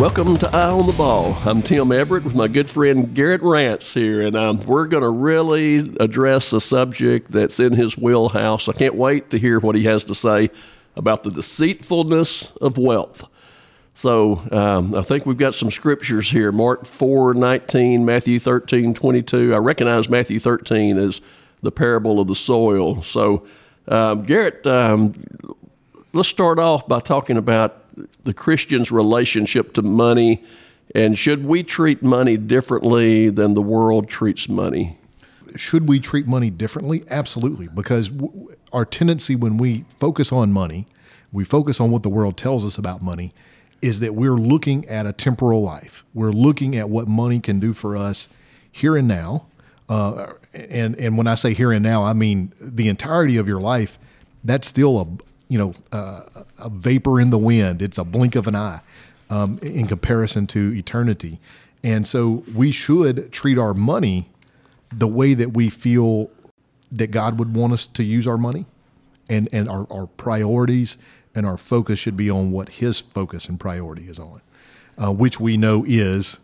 Welcome to Eye on the Ball. I'm Tim Everett with my good friend Garrett Rance here, and um, we're going to really address a subject that's in his wheelhouse. I can't wait to hear what he has to say about the deceitfulness of wealth. So um, I think we've got some scriptures here Mark 4 19, Matthew 13 22. I recognize Matthew 13 as the parable of the soil. So, um, Garrett, um, let's start off by talking about the Christian's relationship to money, and should we treat money differently than the world treats money? Should we treat money differently? Absolutely, because w- our tendency when we focus on money, we focus on what the world tells us about money, is that we're looking at a temporal life. We're looking at what money can do for us here and now. Uh, and and when I say here and now, I mean the entirety of your life. That's still a you know uh, a vapor in the wind. It's a blink of an eye um, in comparison to eternity. And so we should treat our money the way that we feel that God would want us to use our money, and and our, our priorities and our focus should be on what His focus and priority is on, uh, which we know is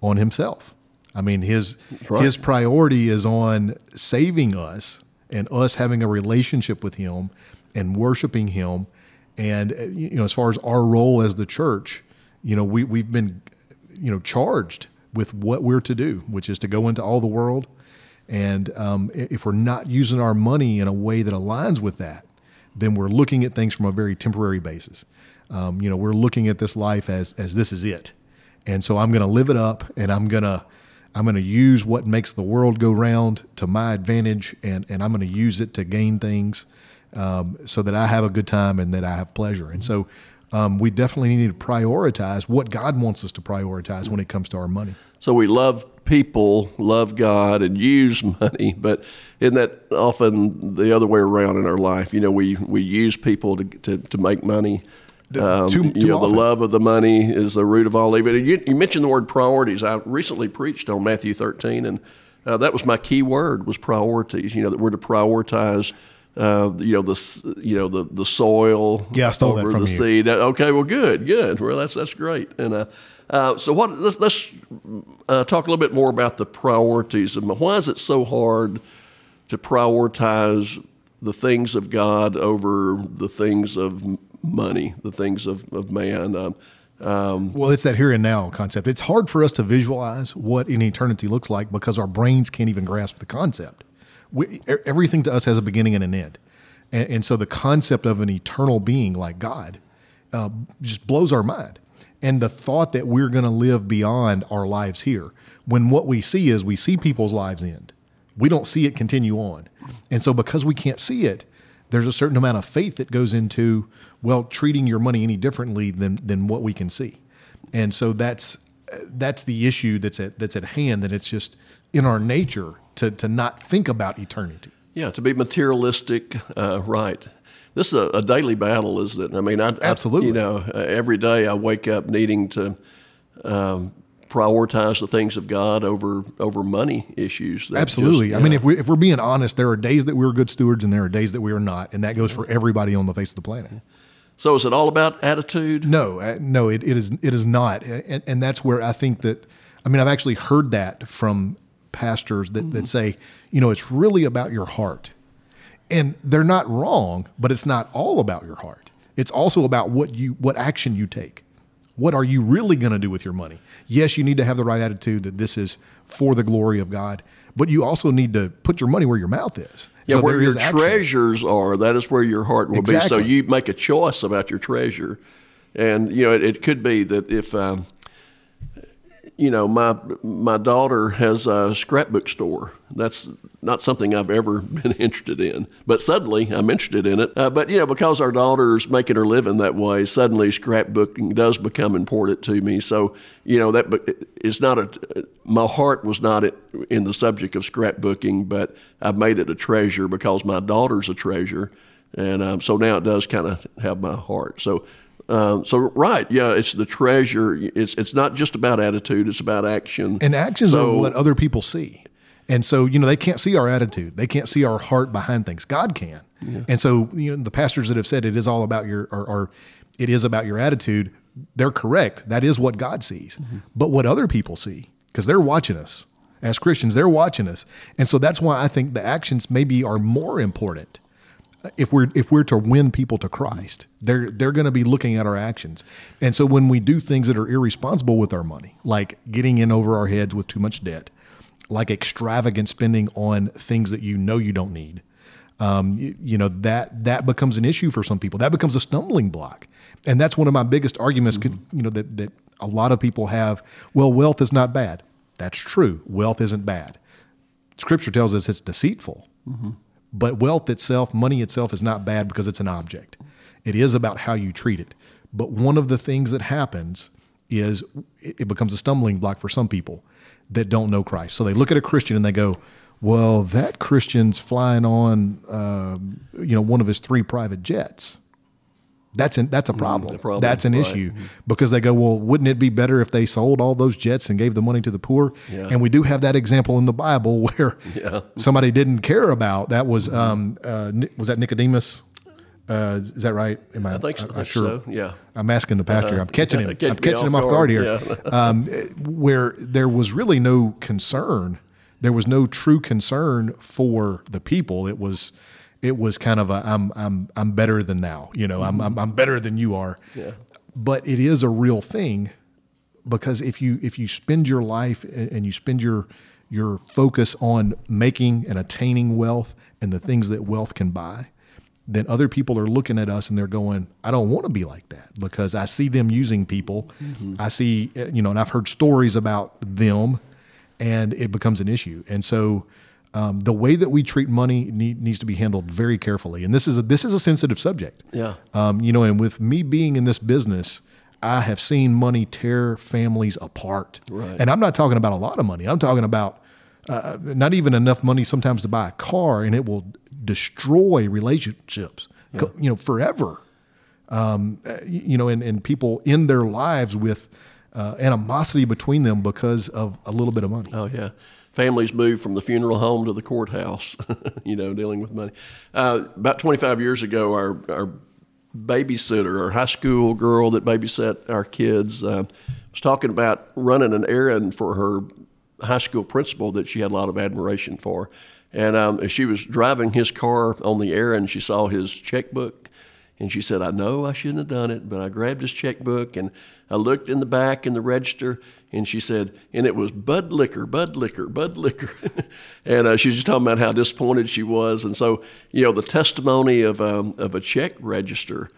on Himself. I mean, His right. His priority is on saving us and us having a relationship with Him and worshiping Him. And uh, you know, as far as our role as the church, you know, we we've been, you know, charged with what we're to do, which is to go into all the world. And um, if we're not using our money in a way that aligns with that, then we're looking at things from a very temporary basis. Um, you know, we're looking at this life as as this is it, and so I'm going to live it up, and I'm gonna I'm going to use what makes the world go round to my advantage, and and I'm going to use it to gain things um, so that I have a good time and that I have pleasure. And so um, we definitely need to prioritize what God wants us to prioritize when it comes to our money. So we love people, love God, and use money, but isn't that often the other way around in our life? You know, we, we use people to, to, to make money. Um, too, too you know, often. the love of the money is the root of all evil. You, you, mentioned the word priorities. I recently preached on Matthew 13, and uh, that was my key word was priorities. You know, that we're to prioritize – uh, you know the you know the the soil. Yeah, I stole that from the you. seed. Okay, well, good, good. Well, that's that's great. And uh, uh, so, what? Let's, let's uh, talk a little bit more about the priorities. Of why is it so hard to prioritize the things of God over the things of money, the things of of man? Um, um, well, it's that here and now concept. It's hard for us to visualize what an eternity looks like because our brains can't even grasp the concept we, everything to us has a beginning and an end. And, and, so the concept of an eternal being like God uh, just blows our mind. And the thought that we're going to live beyond our lives here, when what we see is we see people's lives end, we don't see it continue on. And so because we can't see it, there's a certain amount of faith that goes into well treating your money any differently than than what we can see. And so that's that's the issue that's at that's at hand that it's just in our nature to, to not think about eternity. Yeah, to be materialistic, uh, right. This is a, a, daily battle, isn't it? I mean, I, absolutely. I, you know, uh, every day I wake up needing to um, prioritize the things of God over over money issues. absolutely. Just, yeah. I mean, if we if we're being honest, there are days that we're good stewards and there are days that we are not, and that goes for everybody on the face of the planet. So, is it all about attitude? No, uh, no, it, it is it is not, and, and that's where I think that. I mean, I've actually heard that from pastors that, that say, you know, it's really about your heart. And they're not wrong, but it's not all about your heart. It's also about what you what action you take. What are you really going to do with your money? Yes, you need to have the right attitude that this is for the glory of God, but you also need to put your money where your mouth is. Yeah, so where your treasures are, that is where your heart will exactly. be. So you make a choice about your treasure, and you know it, it could be that if um, you know, my my daughter has a scrapbook store. That's not something I've ever been interested in, but suddenly I'm interested in it. Uh, but you know, because our daughter's making her living that way, suddenly scrapbooking does become important to me. So you know, that it's not a. My heart was not in the subject of scrapbooking, but I've made it a treasure because my daughter's a treasure, and um, so now it does kind of have my heart. So um, so right, yeah, it's the treasure. It's it's not just about attitude; it's about action. And actions so, are what other people see. And so you know they can't see our attitude; they can't see our heart behind things. God can. Yeah. And so you know the pastors that have said it is all about your or, or it is about your attitude. they're correct. That is what God sees. Mm-hmm. But what other people see, because they're watching us as Christians, they're watching us. And so that's why I think the actions maybe are more important if we're if we're to win people to Christ, they're they're going to be looking at our actions. And so when we do things that are irresponsible with our money, like getting in over our heads with too much debt, like extravagant spending on things that you know you don't need, um, you, you, know that that becomes an issue for some people. That becomes a stumbling block, and that's one of my biggest arguments. Mm-hmm. You know that that a lot of people have. Well, wealth is not bad. That's true. Wealth isn't bad. Scripture tells us it's deceitful. Mm-hmm. But wealth itself, money itself, is not bad because it's an object. It is about how you treat it. But one of the things that happens is it becomes a stumbling block for some people that don't know Christ. So they look at a Christian and they go, "Well, that Christian's flying on, uh, you know, one of his three private jets." That's an, that's a mm, problem. problem. That's an right. issue mm-hmm. because they go, well, wouldn't it be better if they sold all those jets and gave the money to the poor? Yeah. And we do have that example in the Bible where yeah. somebody didn't care about that was mm-hmm. um, uh, was that Nicodemus? Uh, is that right? Am I, I think, I, sure. So. Yeah. I'm asking the pastor. Uh, I'm catching him. I'm catching him off guard, guard here. Yeah. um, where there was really no concern. There was no true concern for the people. It was it was kind of a I'm I'm I'm better than thou. You know. I'm, I'm I'm better than you are. Yeah. But it is a real thing because if you if you spend your life and you spend your your focus on making and attaining wealth and the things that wealth can buy, then other people are looking at us and they're going, I don't want to be like that because I see them using people. Mm-hmm. I see, you know, and I've heard stories about them and it becomes an issue. And so um, the way that we treat money need, needs to be handled very carefully, and this is a, this is a sensitive subject. Yeah. Um, you know, and with me being in this business, I have seen money tear families apart. Right. And I'm not talking about a lot of money. I'm talking about uh, not even enough money sometimes to buy a car, and it will destroy relationships. Yeah. You know, forever. Um, uh, you know, and, and people end their lives with uh, animosity between them because of a little bit of money. Oh yeah families moved from the funeral home to the courthouse, you know, dealing with money. Uh, about 25 years ago, our, our babysitter, our high school girl that babysat our kids, uh, was talking about running an errand for her high school principal that she had a lot of admiration for. And um, as she was driving his car on the errand, she saw his checkbook. And she said, I know I shouldn't have done it, but I grabbed his checkbook and I looked in the back in the register and she said, and it was Bud Liquor, Bud Liquor, Bud Liquor. and uh, she was just talking about how disappointed she was. And so, you know, the testimony of, um, of a check register,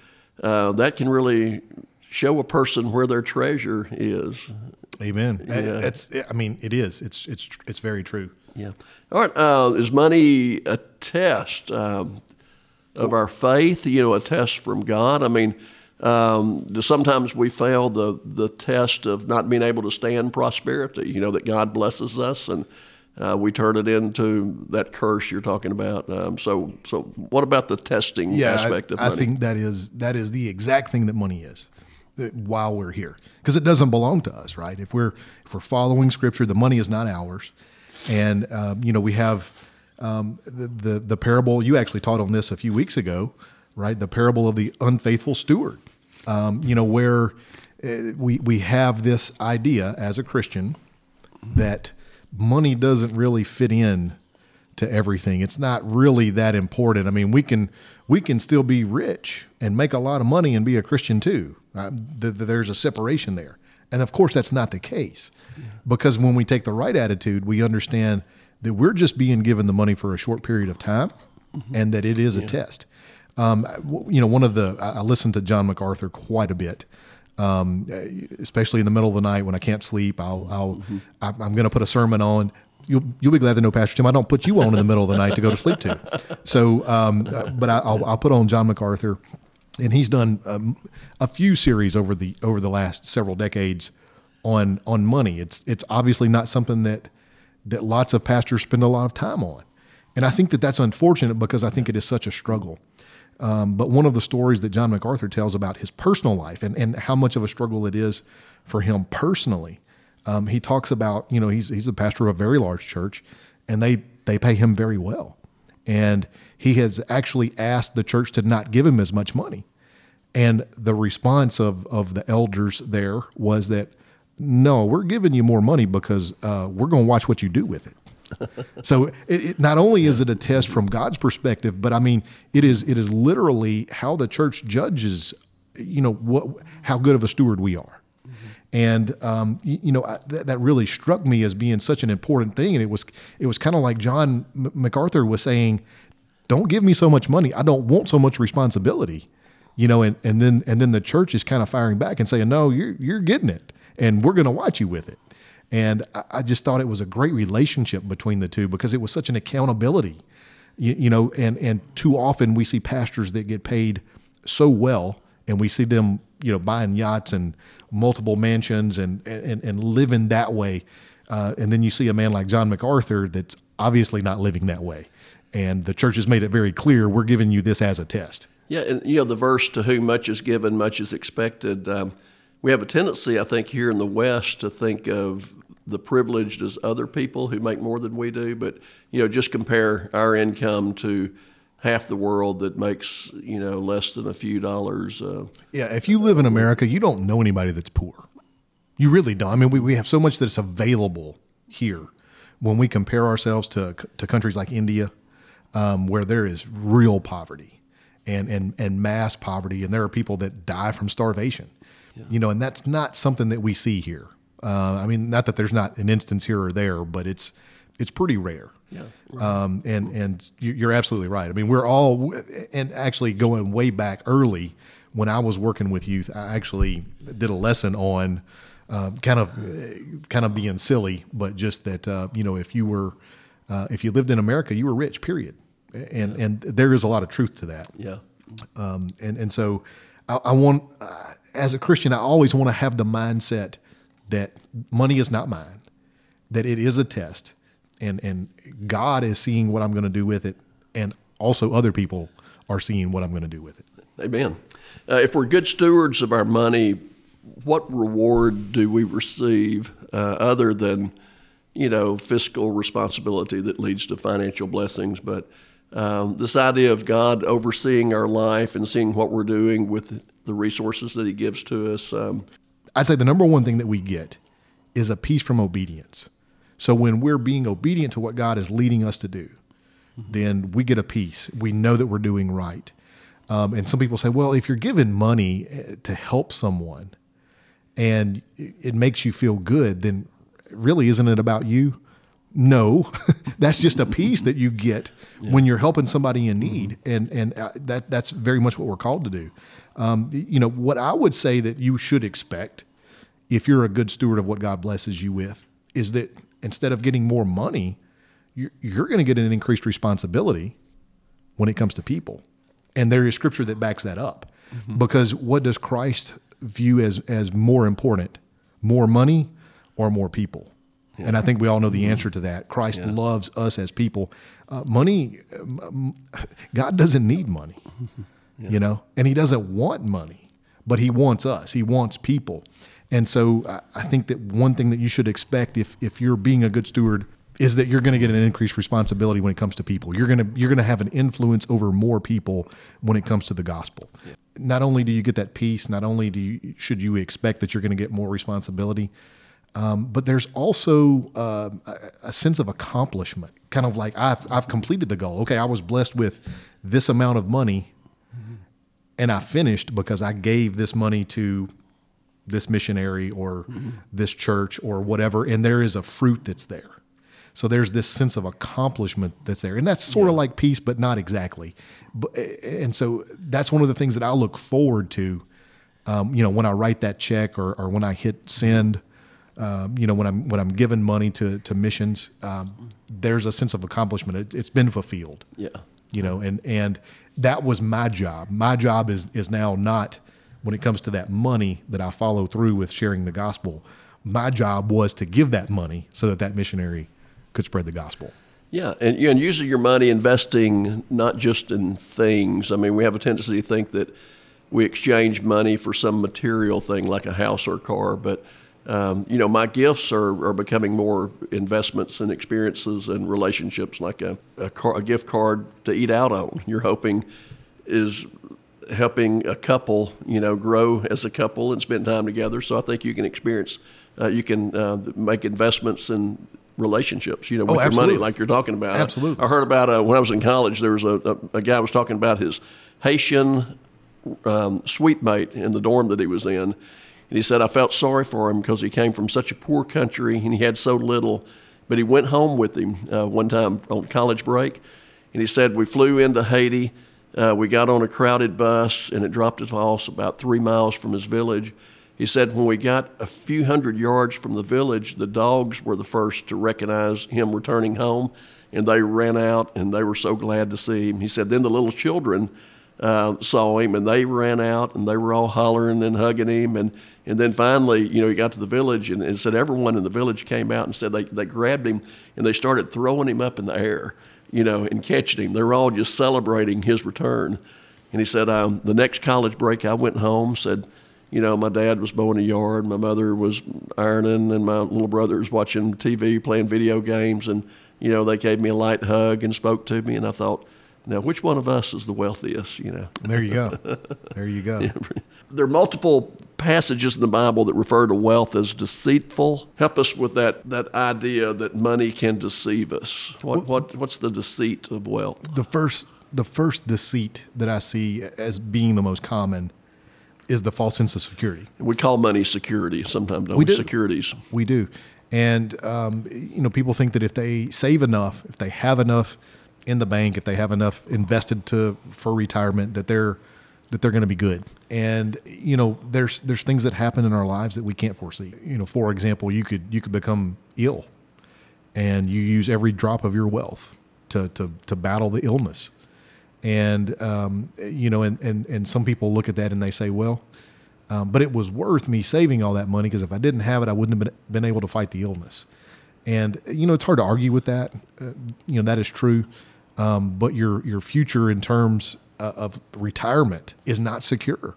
uh, that can really show a person where their treasure is. Amen. Yeah. It's, I mean, it is. It's, it's, it's very true. Yeah. All right. Uh, is money a test um, of our faith, you know, a test from God? I mean, um, sometimes we fail the the test of not being able to stand prosperity. You know that God blesses us, and uh, we turn it into that curse you're talking about. Um, so, so what about the testing yeah, aspect of money? I think that is that is the exact thing that money is uh, while we're here because it doesn't belong to us, right? If we're if we're following Scripture, the money is not ours, and um, you know we have um, the, the the parable. You actually taught on this a few weeks ago right? The parable of the unfaithful steward. Um, you know, where uh, we we have this idea as a Christian that money doesn't really fit in to everything. It's not really that important. I mean, we can we can still be rich and make a lot of money and be a Christian too. Uh, th- th- there's a separation there, and of course, that's not the case, yeah. because when we take the right attitude, we understand that we're just being given the money for a short period of time, mm-hmm. and that it is yeah. a test. Um, you know, one of the I listen to John MacArthur quite a bit. Um, especially in the middle of the night when I can't sleep, I'll, I'll mm-hmm. I'm going to put a sermon on. You'll, you'll be glad to know, Pastor Tim, I don't put you on in the middle of the night to go to sleep to. So, um, uh, but I, will I'll put on John MacArthur, and he's done um, a few series over the over the last several decades on on money. It's it's obviously not something that that lots of pastors spend a lot of time on, and I think that that's unfortunate because I think it is such a struggle. Um, but one of the stories that John MacArthur tells about his personal life and, and how much of a struggle it is for him personally, um, he talks about, you know, he's, he's a pastor of a very large church and they, they pay him very well. And he has actually asked the church to not give him as much money. And the response of, of the elders there was that, no, we're giving you more money because uh, we're going to watch what you do with it. so it, it, not only is it a test from God's perspective, but I mean it is it is literally how the church judges, you know, what how good of a steward we are. And um, you, you, know I, that, that really struck me as being such an important thing, and it was it was kind of like John M- MacArthur was saying, "Don't give me so much money. I don't want so much responsibility." You know, and, and then and then the church is kind of firing back and saying, "No, you're you're getting it, and we're going to watch you with it." And I just thought it was a great relationship between the two because it was such an accountability, you, you, know. And and too often we see pastors that get paid so well, and we see them, you know, buying yachts and multiple mansions and and, and living that way. Uh, and then you see a man like John MacArthur that's obviously not living that way. And the church has made it very clear we're giving you this as a test. Yeah, and you know the verse "To whom much is given, much is expected." Um, we have a tendency, I think, here in the West to think of the privileged as other people who make more than we do. But you know, just compare our income to half the world that makes you know less than a few dollars. Uh, yeah, if you live in America, you don't know anybody that's poor. You really don't. I mean, we, we have so much that's available here. When we compare ourselves to to countries like India, um, where there is real poverty and and and mass poverty, and there are people that die from starvation. Yeah. You know, and that's not something that we see here. Uh, I mean, not that there's not an instance here or there, but it's it's pretty rare. Yeah. Right. Um, and and you're absolutely right. I mean, we're all and actually going way back early when I was working with youth. I actually did a lesson on uh, kind of kind of being silly, but just that uh, you know if you were uh, if you lived in America, you were rich. Period. And yeah. and there is a lot of truth to that. Yeah. Um, and and so I, I want uh, as a Christian, I always want to have the mindset that money is not mine, that it is a test, and and God is seeing what I'm going to do with it, and also other people are seeing what I'm going to do with it. Amen. Uh, if we're good stewards of our money, what reward do we receive uh, other than you know fiscal responsibility that leads to financial blessings? But um, this idea of God overseeing our life and seeing what we're doing with the resources that He gives to us. Um, I'd say the number one thing that we get is a peace from obedience. So when we're being obedient to what God is leading us to do, mm-hmm. then we get a peace. We know that we're doing right. Um, and some people say, well, if you're given money eh, to help someone and it makes you feel good, then really isn't it about you? No, that's just a peace that you get yeah. when you're helping somebody in need, mm-hmm. and and uh, that that's very much what we're called to do. Um, you know what I would say that you should expect if you're a good steward of what God blesses you with, is that instead of getting more money, you're, you're going to get an increased responsibility when it comes to people. And there is scripture that backs that up. Mm-hmm. Because what does Christ view as, as more important? More money or more people? Yeah. And I think we all know the answer to that. Christ yeah. loves us as people. Uh, money, God doesn't need money, yeah. you know, and He doesn't want money, but He wants us. He wants people. And so I think that one thing that you should expect if, if you're being a good steward is that you're going to get an increased responsibility when it comes to people. You're going to you're going to have an influence over more people when it comes to the gospel. Not only do you get that peace, not only do you should you expect that you're going to get more responsibility, um, but there's also uh, a, a sense of accomplishment. Kind of like I've I've completed the goal. Okay, I was blessed with this amount of money, mm-hmm. and I finished because I gave this money to this missionary or mm-hmm. this church or whatever, and there is a fruit that's there. So there's this sense of accomplishment that's there, and that's sort yeah. of like peace, but not exactly. But, and so that's one of the things that I look forward to. Um, you know, when I write that check or, or when I hit send, um, you know, when I'm when I'm giving money to to missions, um, there's a sense of accomplishment. It, it's been fulfilled. Yeah. You know, and and that was my job. My job is is now not when it comes to that money that I follow through with sharing the gospel, my job was to give that money so that that missionary could spread the gospel. Yeah, and, and usually your money investing not just in things. I mean, we have a tendency to think that we exchange money for some material thing like a house or car, but um, you know, my gifts are, are becoming more investments and experiences and relationships, like a, a, car, a gift card to eat out on. You're hoping is helping a couple, you know, grow as a couple and spend time together. So I think you can experience, uh, you can uh, make investments in relationships, you know, with oh, your money, like you're talking about. Absolutely. I, I heard about uh, when I was in college. There was a, a, a guy was talking about his Haitian um, suite mate in the dorm that he was in, and he said I felt sorry for him because he came from such a poor country and he had so little. But he went home with him uh, one time on college break, and he said we flew into Haiti. Uh, we got on a crowded bus and it dropped us off about three miles from his village. He said when we got a few hundred yards from the village, the dogs were the first to recognize him returning home, and they ran out and they were so glad to see him. He said then the little children uh, saw him and they ran out and they were all hollering and hugging him and and then finally you know he got to the village and, and said everyone in the village came out and said they, they grabbed him and they started throwing him up in the air you know and catching him. They were all just celebrating his return. And he said um, the next college break i went home said you know my dad was mowing the yard my mother was ironing and my little brother was watching tv playing video games and you know they gave me a light hug and spoke to me and i thought now, which one of us is the wealthiest? You know. There you go. There you go. yeah. There are multiple passages in the Bible that refer to wealth as deceitful. Help us with that that idea that money can deceive us. What well, what what's the deceit of wealth? The first the first deceit that I see as being the most common is the false sense of security. We call money security sometimes, don't we? we? Do. Securities. We do. And um, you know, people think that if they save enough, if they have enough in the bank if they have enough invested to for retirement that they're that they're going to be good. And you know, there's there's things that happen in our lives that we can't foresee. You know, for example, you could you could become ill, and you use every drop of your wealth to to to battle the illness. And um, you know, and and and some people look at that and they say, well. Um, but it was worth me saving all that money because if I didn't have it, I wouldn't have been, been able to fight the illness. And you know, it's hard to argue with that. Uh, you know, that is true um, but your your future in terms uh, of retirement is not secure,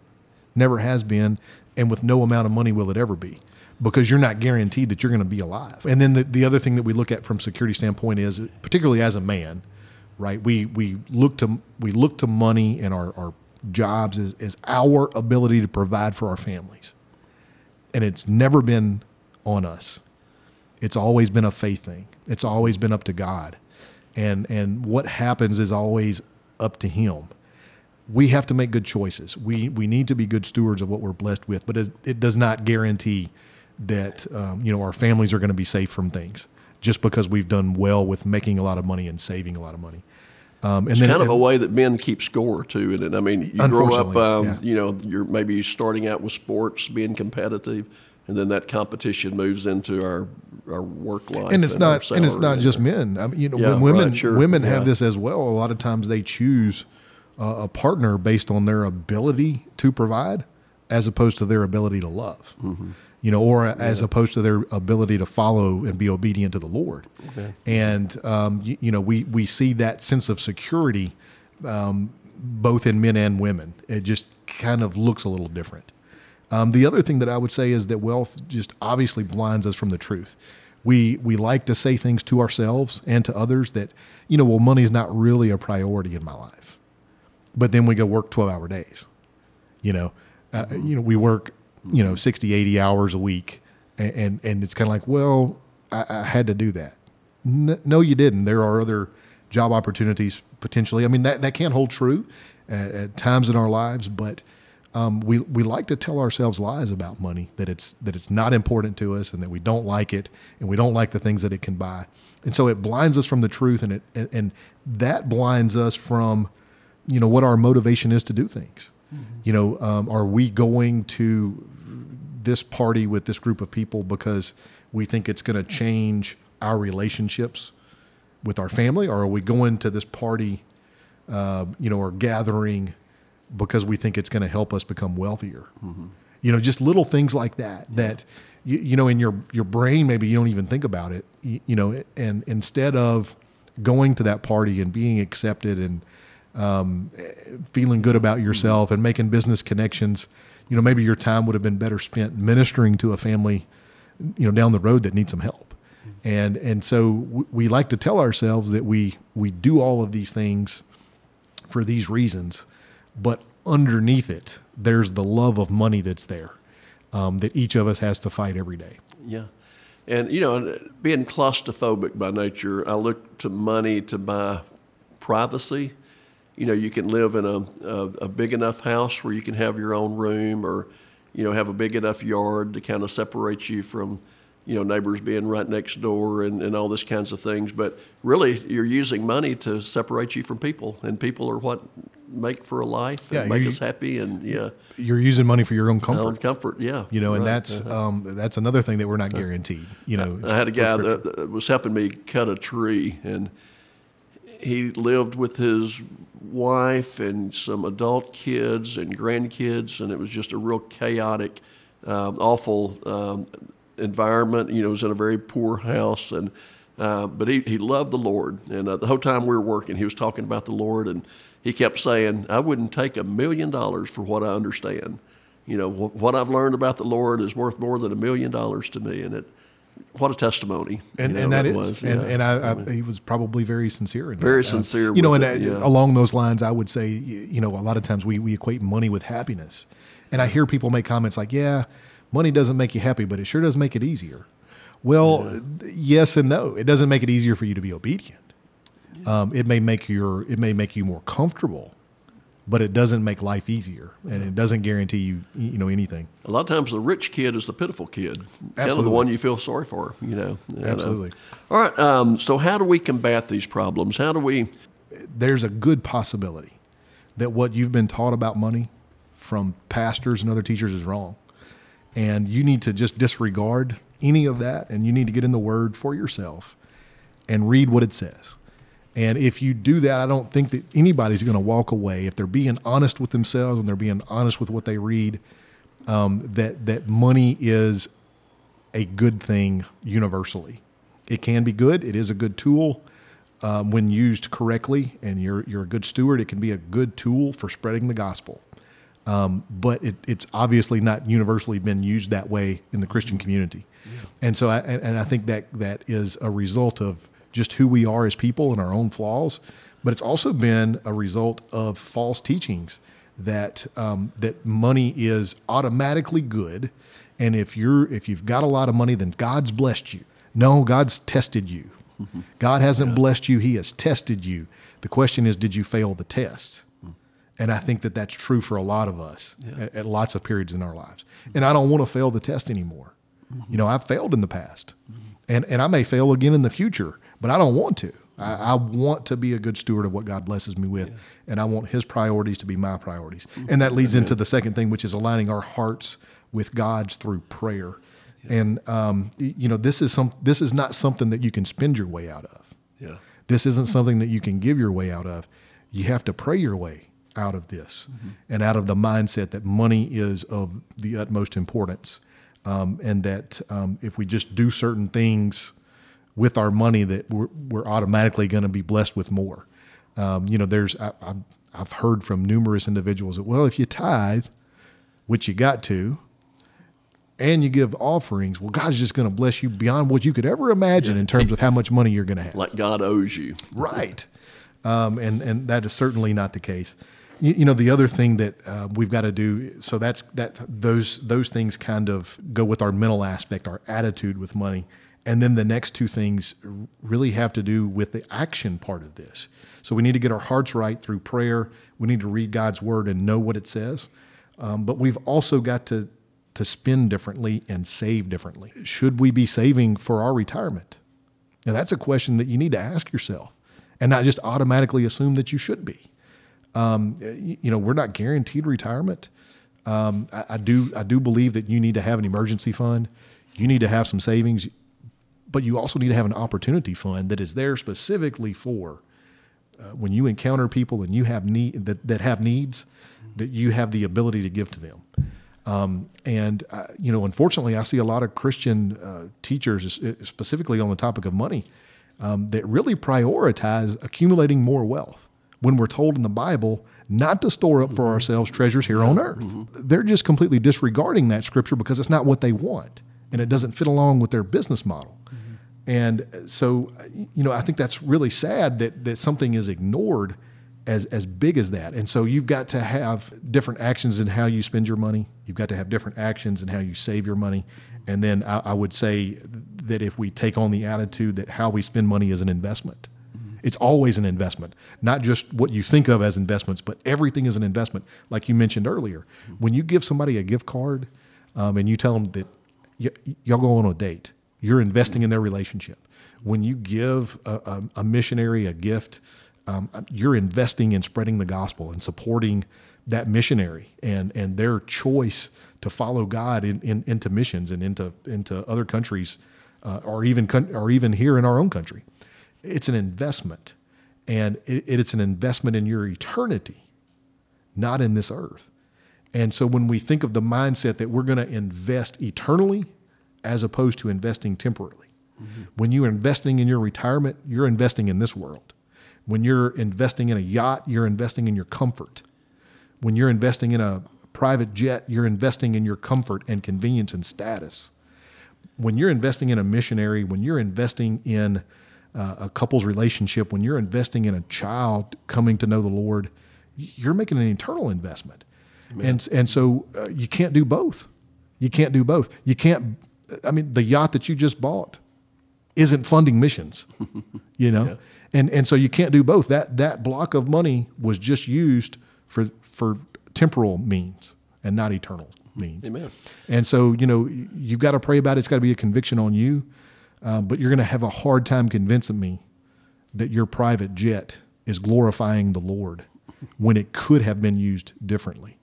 never has been, and with no amount of money will it ever be, because you're not guaranteed that you're going to be alive. And then the, the other thing that we look at from security standpoint is, particularly as a man, right? We we look to we look to money and our, our jobs as, as our ability to provide for our families, and it's never been on us. It's always been a faith thing. It's always been up to God and and what happens is always up to him we have to make good choices we we need to be good stewards of what we're blessed with but it, it does not guarantee that um, you know our families are going to be safe from things just because we've done well with making a lot of money and saving a lot of money um, and it's then, kind of a way that men keep score too. And I mean, you grow up, um, yeah. you know, you're maybe starting out with sports, being competitive, and then that competition moves into our our work life. And it's and not and it's not just men. I mean, you know, yeah, women right, sure. women yeah. have this as well. A lot of times they choose uh, a partner based on their ability to provide, as opposed to their ability to love. Mm-hmm. You know, or yeah. as opposed to their ability to follow and be obedient to the Lord. Okay. And um, you, you, know, we we see that sense of security um, both in men and women. It just kind of looks a little different. Um, the other thing that I would say is that wealth just obviously blinds us from the truth. We we like to say things to ourselves and to others that, you know, well, money's not really a priority in my life. But then we go work 12 hour days. You know, uh, you know, we work, you know, 60, 80 hours a week. And, and, and it's kind of like, well, I, I, had to do that. no, you didn't. There are other job opportunities potentially. I mean, that, that can't hold true at, at times in our lives, but um, we we like to tell ourselves lies about money that it's that it's not important to us and that we don't like it and we don't like the things that it can buy, and so it blinds us from the truth and it and, and that blinds us from, you know, what our motivation is to do things. Mm-hmm. You know, um, are we going to this party with this group of people because we think it's going to change our relationships with our family, or are we going to this party, uh, you know, or gathering? Because we think it's going to help us become wealthier. Mm-hmm. You know, just little things like that yeah. that you, you, know in your your brain maybe you don't even think about it. You, you, know, and instead of going to that party and being accepted and um, feeling good about yourself mm-hmm. and making business connections, you know, maybe your time would have been better spent ministering to a family, you know, down the road that needs some help. Mm-hmm. And and so we like to tell ourselves that we we do all of these things for these reasons but underneath it, there's the love of money that's there um, that each of us has to fight every day. Yeah. And, you know, being claustrophobic by nature, I look to money to buy privacy. You know, you can live in a, a, a big enough house where you can have your own room or, you know, have a big enough yard to kind of separate you from, you know, neighbors being right next door and, and all this kinds of things. But really, you're using money to separate you from people, and people are what make for a life and yeah, make us happy. And yeah, you're using money for your own comfort. Own comfort, yeah. You know, and that's uh-huh. um, that's another thing that we're not guaranteed. You know, I had a guy that, that was helping me cut a tree, and he lived with his wife and some adult kids and grandkids, and it was just a real chaotic, um, awful um, environment. You know, was in a very poor house, and uh, but he, he loved the Lord, and uh, the whole time we were working, he was talking about the Lord, and he kept saying, "I wouldn't take a million dollars for what I understand." You know, what I've learned about the Lord is worth more than a million dollars to me, and it what a testimony. And, you know, and that is, was. and, yeah. and I, I, he was probably very sincere. In very that. sincere. Uh, you know, and it, yeah. along those lines, I would say, you know, a lot of times we, we equate money with happiness. And I hear people make comments like, yeah, money doesn't make you happy, but it sure does make it easier. Well, yeah. yes and no. It doesn't make it easier for you to be obedient. Um, it may make your, it may make you more comfortable but it doesn't make life easier and it doesn't guarantee you you know anything a lot of times the rich kid is the pitiful kid Absolutely. kind of the one you feel sorry for you know Absolutely. all right um, so how do we combat these problems how do we there's a good possibility that what you've been taught about money from pastors and other teachers is wrong and you need to just disregard any of that and you need to get in the word for yourself and read what it says and if you do that, I don't think that anybody's going to walk away if they're being honest with themselves and they're being honest with what they read. Um, that that money is a good thing universally. It can be good. It is a good tool um, when used correctly, and you're you're a good steward. It can be a good tool for spreading the gospel. Um, but it, it's obviously not universally been used that way in the Christian community, yeah. and so I, and, and I think that that is a result of just who we are as people and our own flaws, but it's also been a result of false teachings that um, that money is automatically good, and if you're if you've got a lot of money, then God's blessed you. No, God's tested you. Mm-hmm. God hasn't yeah. blessed you; He has tested you. The question is, did you fail the test? And I think that that's true for a lot of us yeah. at, at, lots of periods in our lives. And I don't want to fail the test anymore. Mm-hmm. You know, I've failed in the past, mm-hmm. and and I may fail again in the future but I don't want to. I, I, want to be a good steward of what God blesses me with, yeah. and I want His priorities to be my priorities. Mm-hmm. And that leads into the second thing, which is aligning our hearts with God's through prayer. Yeah. And um, you know, this is some. This is not something that you can spend your way out of. Yeah. This isn't something that you can give your way out of. You have to pray your way out of this, mm-hmm. and out of the mindset that money is of the utmost importance, um, and that um, if we just do certain things with our money that we're, we're automatically going to be blessed with more. Um, you know, there's I, have heard from numerous individuals that well, if you tithe, which you got to, and you give offerings, well, God's just going to bless you beyond what you could ever imagine yeah. in terms of how much money you're going to have. Like God owes you, right? Um, and and that is certainly not the case. You, you know, the other thing that uh, we've got to do. So that's that. Those those things kind of go with our mental aspect, our attitude with money. And then the next two things really have to do with the action part of this. So we need to get our hearts right through prayer. We need to read God's word and know what it says. Um, but we've also got to to spend differently and save differently. Should we be saving for our retirement? Now that's a question that you need to ask yourself, and not just automatically assume that you should be. Um, you know, we're not guaranteed retirement. Um, I, I do I do believe that you need to have an emergency fund. You need to have some savings but you also need to have an opportunity fund that is there specifically for uh, when you encounter people and you have need that, that have needs that you have the ability to give to them. Um, and uh, you know, unfortunately, I see a lot of Christian uh, teachers, specifically on the topic of money, um, that really prioritize accumulating more wealth when we're told in the Bible not to store up for mm-hmm. ourselves treasures here on earth. Mm-hmm. They're just completely disregarding that scripture because it's not what they want and it doesn't fit along with their business model. And so, you know, I think that's really sad that that something is ignored as as big as that. And so you've got to have different actions in how you spend your money. You've got to have different actions in how you save your money. And then I, I would say that if we take on the attitude that how we spend money is an investment, mm-hmm. It's always an investment, not just what you think of as investments, but everything is an investment. Like you mentioned earlier, when you give somebody a gift card um, and you tell them that y- y'all go on a date, you're investing in their relationship. When you give a, a, a missionary a gift, um, you're investing in spreading the gospel and supporting that missionary and and their choice to follow God in, in into missions and into into other countries, uh, or even or even here in our own country. It's an investment, and it, it's an investment in your eternity, not in this earth. And so when we think of the mindset that we're going to invest eternally, as opposed to investing temporarily, mm-hmm. when you're investing in your retirement, you're investing in this world. When you're investing in a yacht, you're investing in your comfort. When you're investing in a private jet, you're investing in your comfort and convenience and status. When you're investing in a missionary, when you're investing in uh, a couple's relationship, when you're investing in a child coming to know the Lord, you're making an eternal investment. Amen. And and so uh, you can't do both. You can't do both. You can't. I mean, the yacht that you just bought isn't funding missions. You know, yeah and and so you can't do both. That that block of money was just used for for temporal means and not eternal means. Amen. And so you know you've got to pray about it. It's got to be a conviction on you, um, but you're going to have a hard time convincing me that your private jet is glorifying the Lord when it could have been used differently.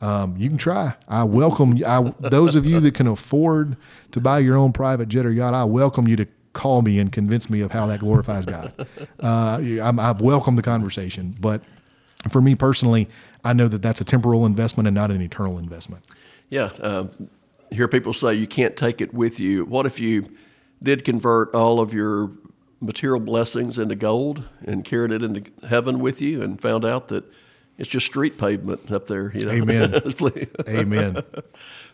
Um, you can try. I welcome I, those of you that can afford to buy your own private jet or yacht. I welcome you to call me and convince me of how that glorifies God. Uh, i welcome the conversation, but for me personally, I know that that's a temporal investment and not an eternal investment. Yeah, uh, hear people say you can't take it with you. What if you did convert all of your material blessings into gold and carried it into heaven with you, and found out that it's just street pavement up there? You know? Amen. Amen.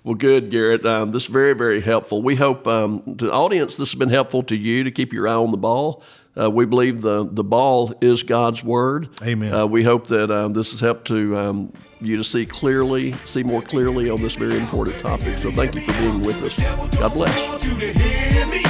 Well, good, Garrett. Um, this is very, very helpful. We hope um, the audience this has been helpful to you to keep your eye on the ball. Uh, we believe the the ball is God's word. Amen. Uh, we hope that um, this has helped to um, you to see clearly, see more clearly on this very important topic. So, thank you for being with us. God bless.